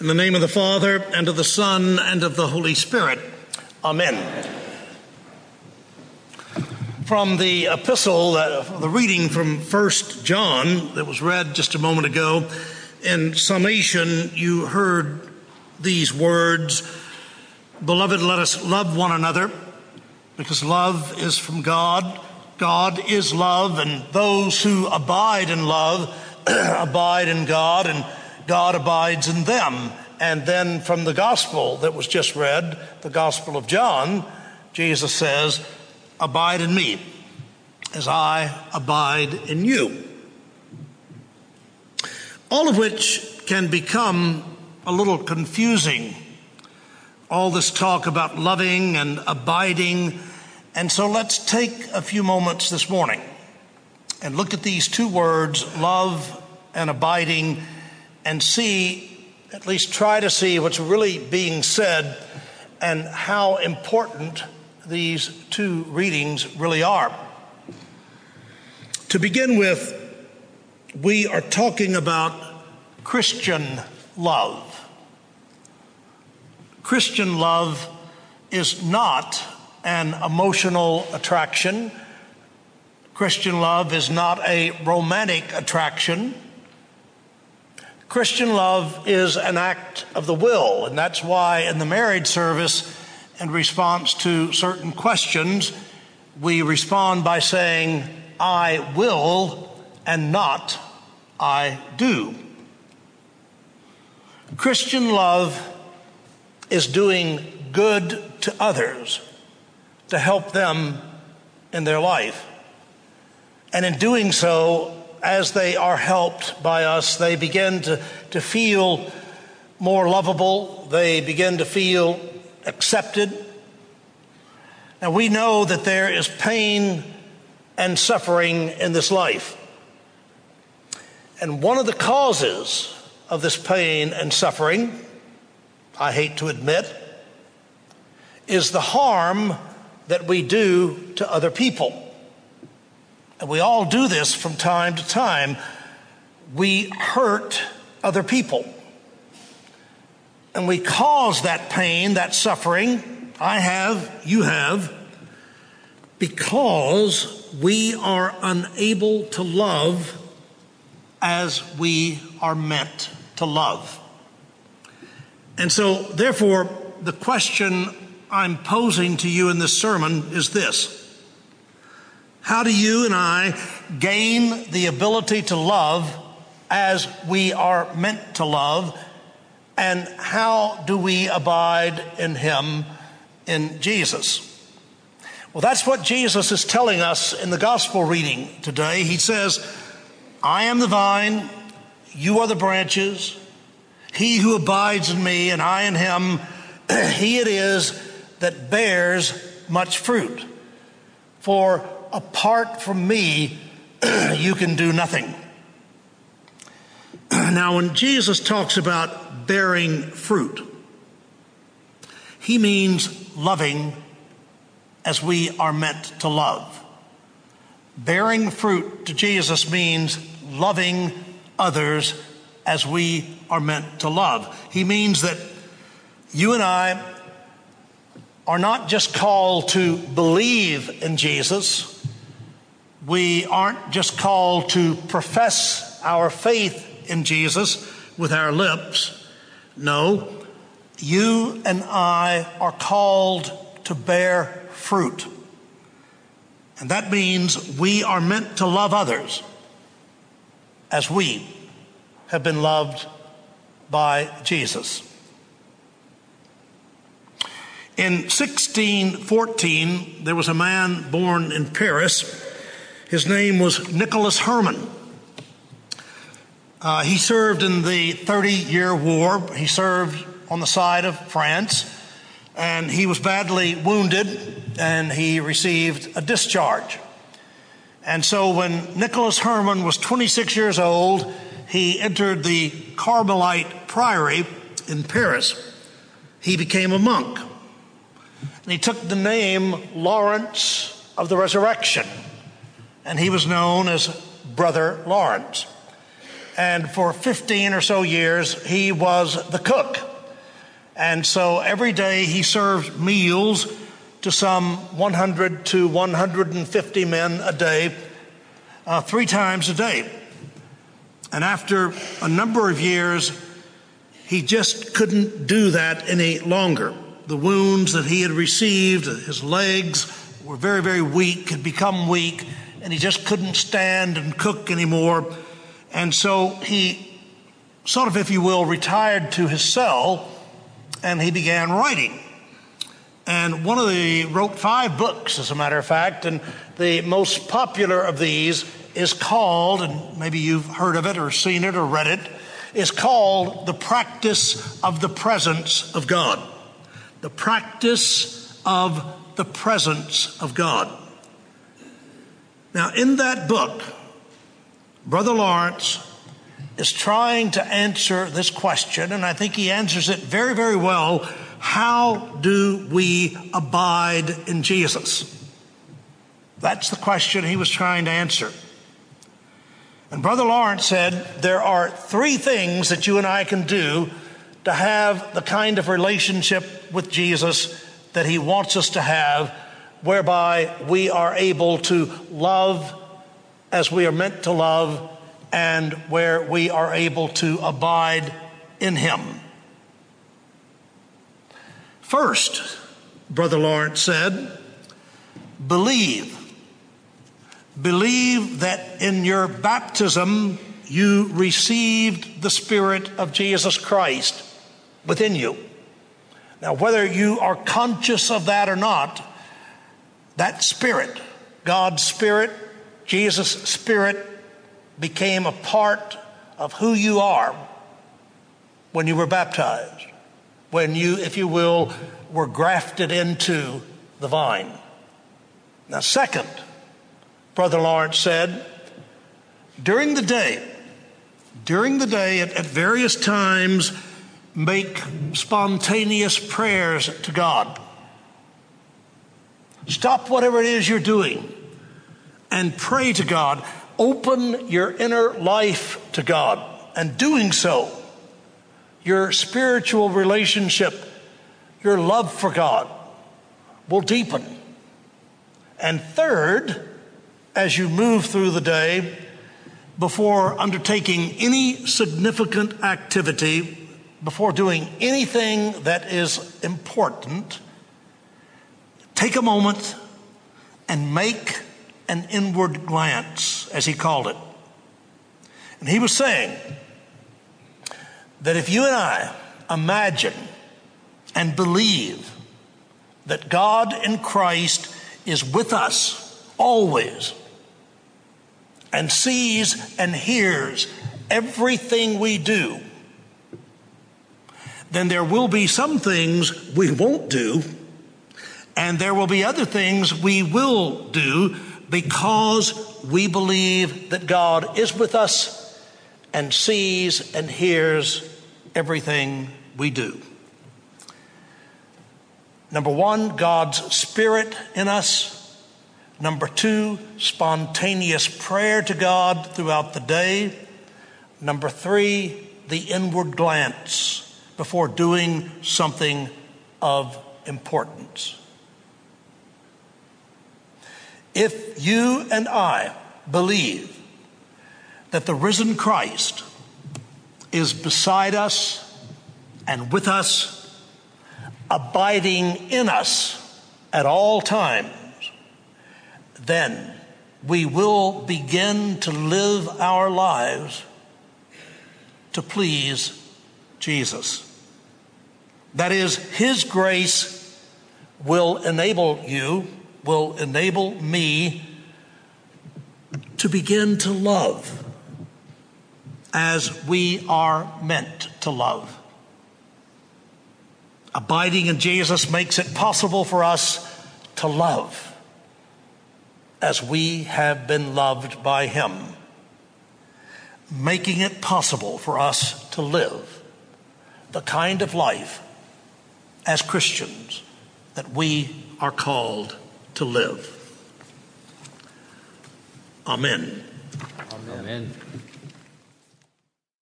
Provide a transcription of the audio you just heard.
In the name of the Father, and of the Son, and of the Holy Spirit. Amen. From the epistle, uh, the reading from First John that was read just a moment ago, in summation, you heard these words Beloved, let us love one another, because love is from God. God is love, and those who abide in love abide in God, and God abides in them. And then from the gospel that was just read, the gospel of John, Jesus says, Abide in me as I abide in you. All of which can become a little confusing. All this talk about loving and abiding. And so let's take a few moments this morning and look at these two words, love and abiding, and see, at least try to see what's really being said and how important these two readings really are. To begin with, we are talking about Christian love. Christian love is not an emotional attraction. Christian love is not a romantic attraction. Christian love is an act of the will, and that's why in the marriage service, in response to certain questions, we respond by saying, I will, and not I do. Christian love is doing good to others to help them in their life. And in doing so, as they are helped by us, they begin to, to feel more lovable, they begin to feel accepted. Now, we know that there is pain and suffering in this life. And one of the causes of this pain and suffering, I hate to admit, is the harm that we do to other people. And we all do this from time to time. We hurt other people. And we cause that pain, that suffering. I have, you have, because we are unable to love as we are meant to love. And so, therefore, the question I'm posing to you in this sermon is this How do you and I gain the ability to love as we are meant to love? And how do we abide in Him, in Jesus? Well, that's what Jesus is telling us in the gospel reading today. He says, I am the vine, you are the branches. He who abides in me and I in him, he it is that bears much fruit. For apart from me, you can do nothing. Now, when Jesus talks about bearing fruit, he means loving as we are meant to love. Bearing fruit to Jesus means loving others as we are meant to love. He means that you and I are not just called to believe in Jesus, we aren't just called to profess our faith in Jesus with our lips. No, you and I are called to bear fruit. And that means we are meant to love others as we have been loved by Jesus. In 1614, there was a man born in Paris. His name was Nicholas Herman. Uh, he served in the 30 year war. He served on the side of France and he was badly wounded and he received a discharge. And so when Nicholas Herman was 26 years old, he entered the Carmelite Priory in Paris. He became a monk. And he took the name Lawrence of the Resurrection. And he was known as Brother Lawrence. And for 15 or so years, he was the cook. And so every day he served meals to some 100 to 150 men a day, uh, three times a day. And after a number of years, he just couldn't do that any longer. The wounds that he had received, his legs were very, very weak, had become weak, and he just couldn't stand and cook anymore. And so he sort of, if you will, retired to his cell and he began writing. And one of the wrote five books, as a matter of fact, and the most popular of these is called, and maybe you've heard of it or seen it or read it, is called The Practice of the Presence of God. The Practice of the Presence of God. Now, in that book, Brother Lawrence is trying to answer this question, and I think he answers it very, very well. How do we abide in Jesus? That's the question he was trying to answer. And Brother Lawrence said there are three things that you and I can do to have the kind of relationship with Jesus that he wants us to have, whereby we are able to love as we are meant to love and where we are able to abide in him. First, Brother Lawrence said, believe Believe that in your baptism you received the Spirit of Jesus Christ within you. Now, whether you are conscious of that or not, that Spirit, God's Spirit, Jesus' Spirit, became a part of who you are when you were baptized, when you, if you will, were grafted into the vine. Now, second, Brother Lawrence said, during the day, during the day at, at various times, make spontaneous prayers to God. Stop whatever it is you're doing and pray to God. Open your inner life to God. And doing so, your spiritual relationship, your love for God will deepen. And third, as you move through the day before undertaking any significant activity, before doing anything that is important, take a moment and make an inward glance, as he called it. And he was saying that if you and I imagine and believe that God in Christ is with us always, and sees and hears everything we do, then there will be some things we won't do, and there will be other things we will do because we believe that God is with us and sees and hears everything we do. Number one, God's Spirit in us Number two, spontaneous prayer to God throughout the day. Number three, the inward glance before doing something of importance. If you and I believe that the risen Christ is beside us and with us, abiding in us at all times, then we will begin to live our lives to please Jesus. That is, His grace will enable you, will enable me to begin to love as we are meant to love. Abiding in Jesus makes it possible for us to love as we have been loved by Him, making it possible for us to live the kind of life as Christians that we are called to live. Amen. Amen. Amen.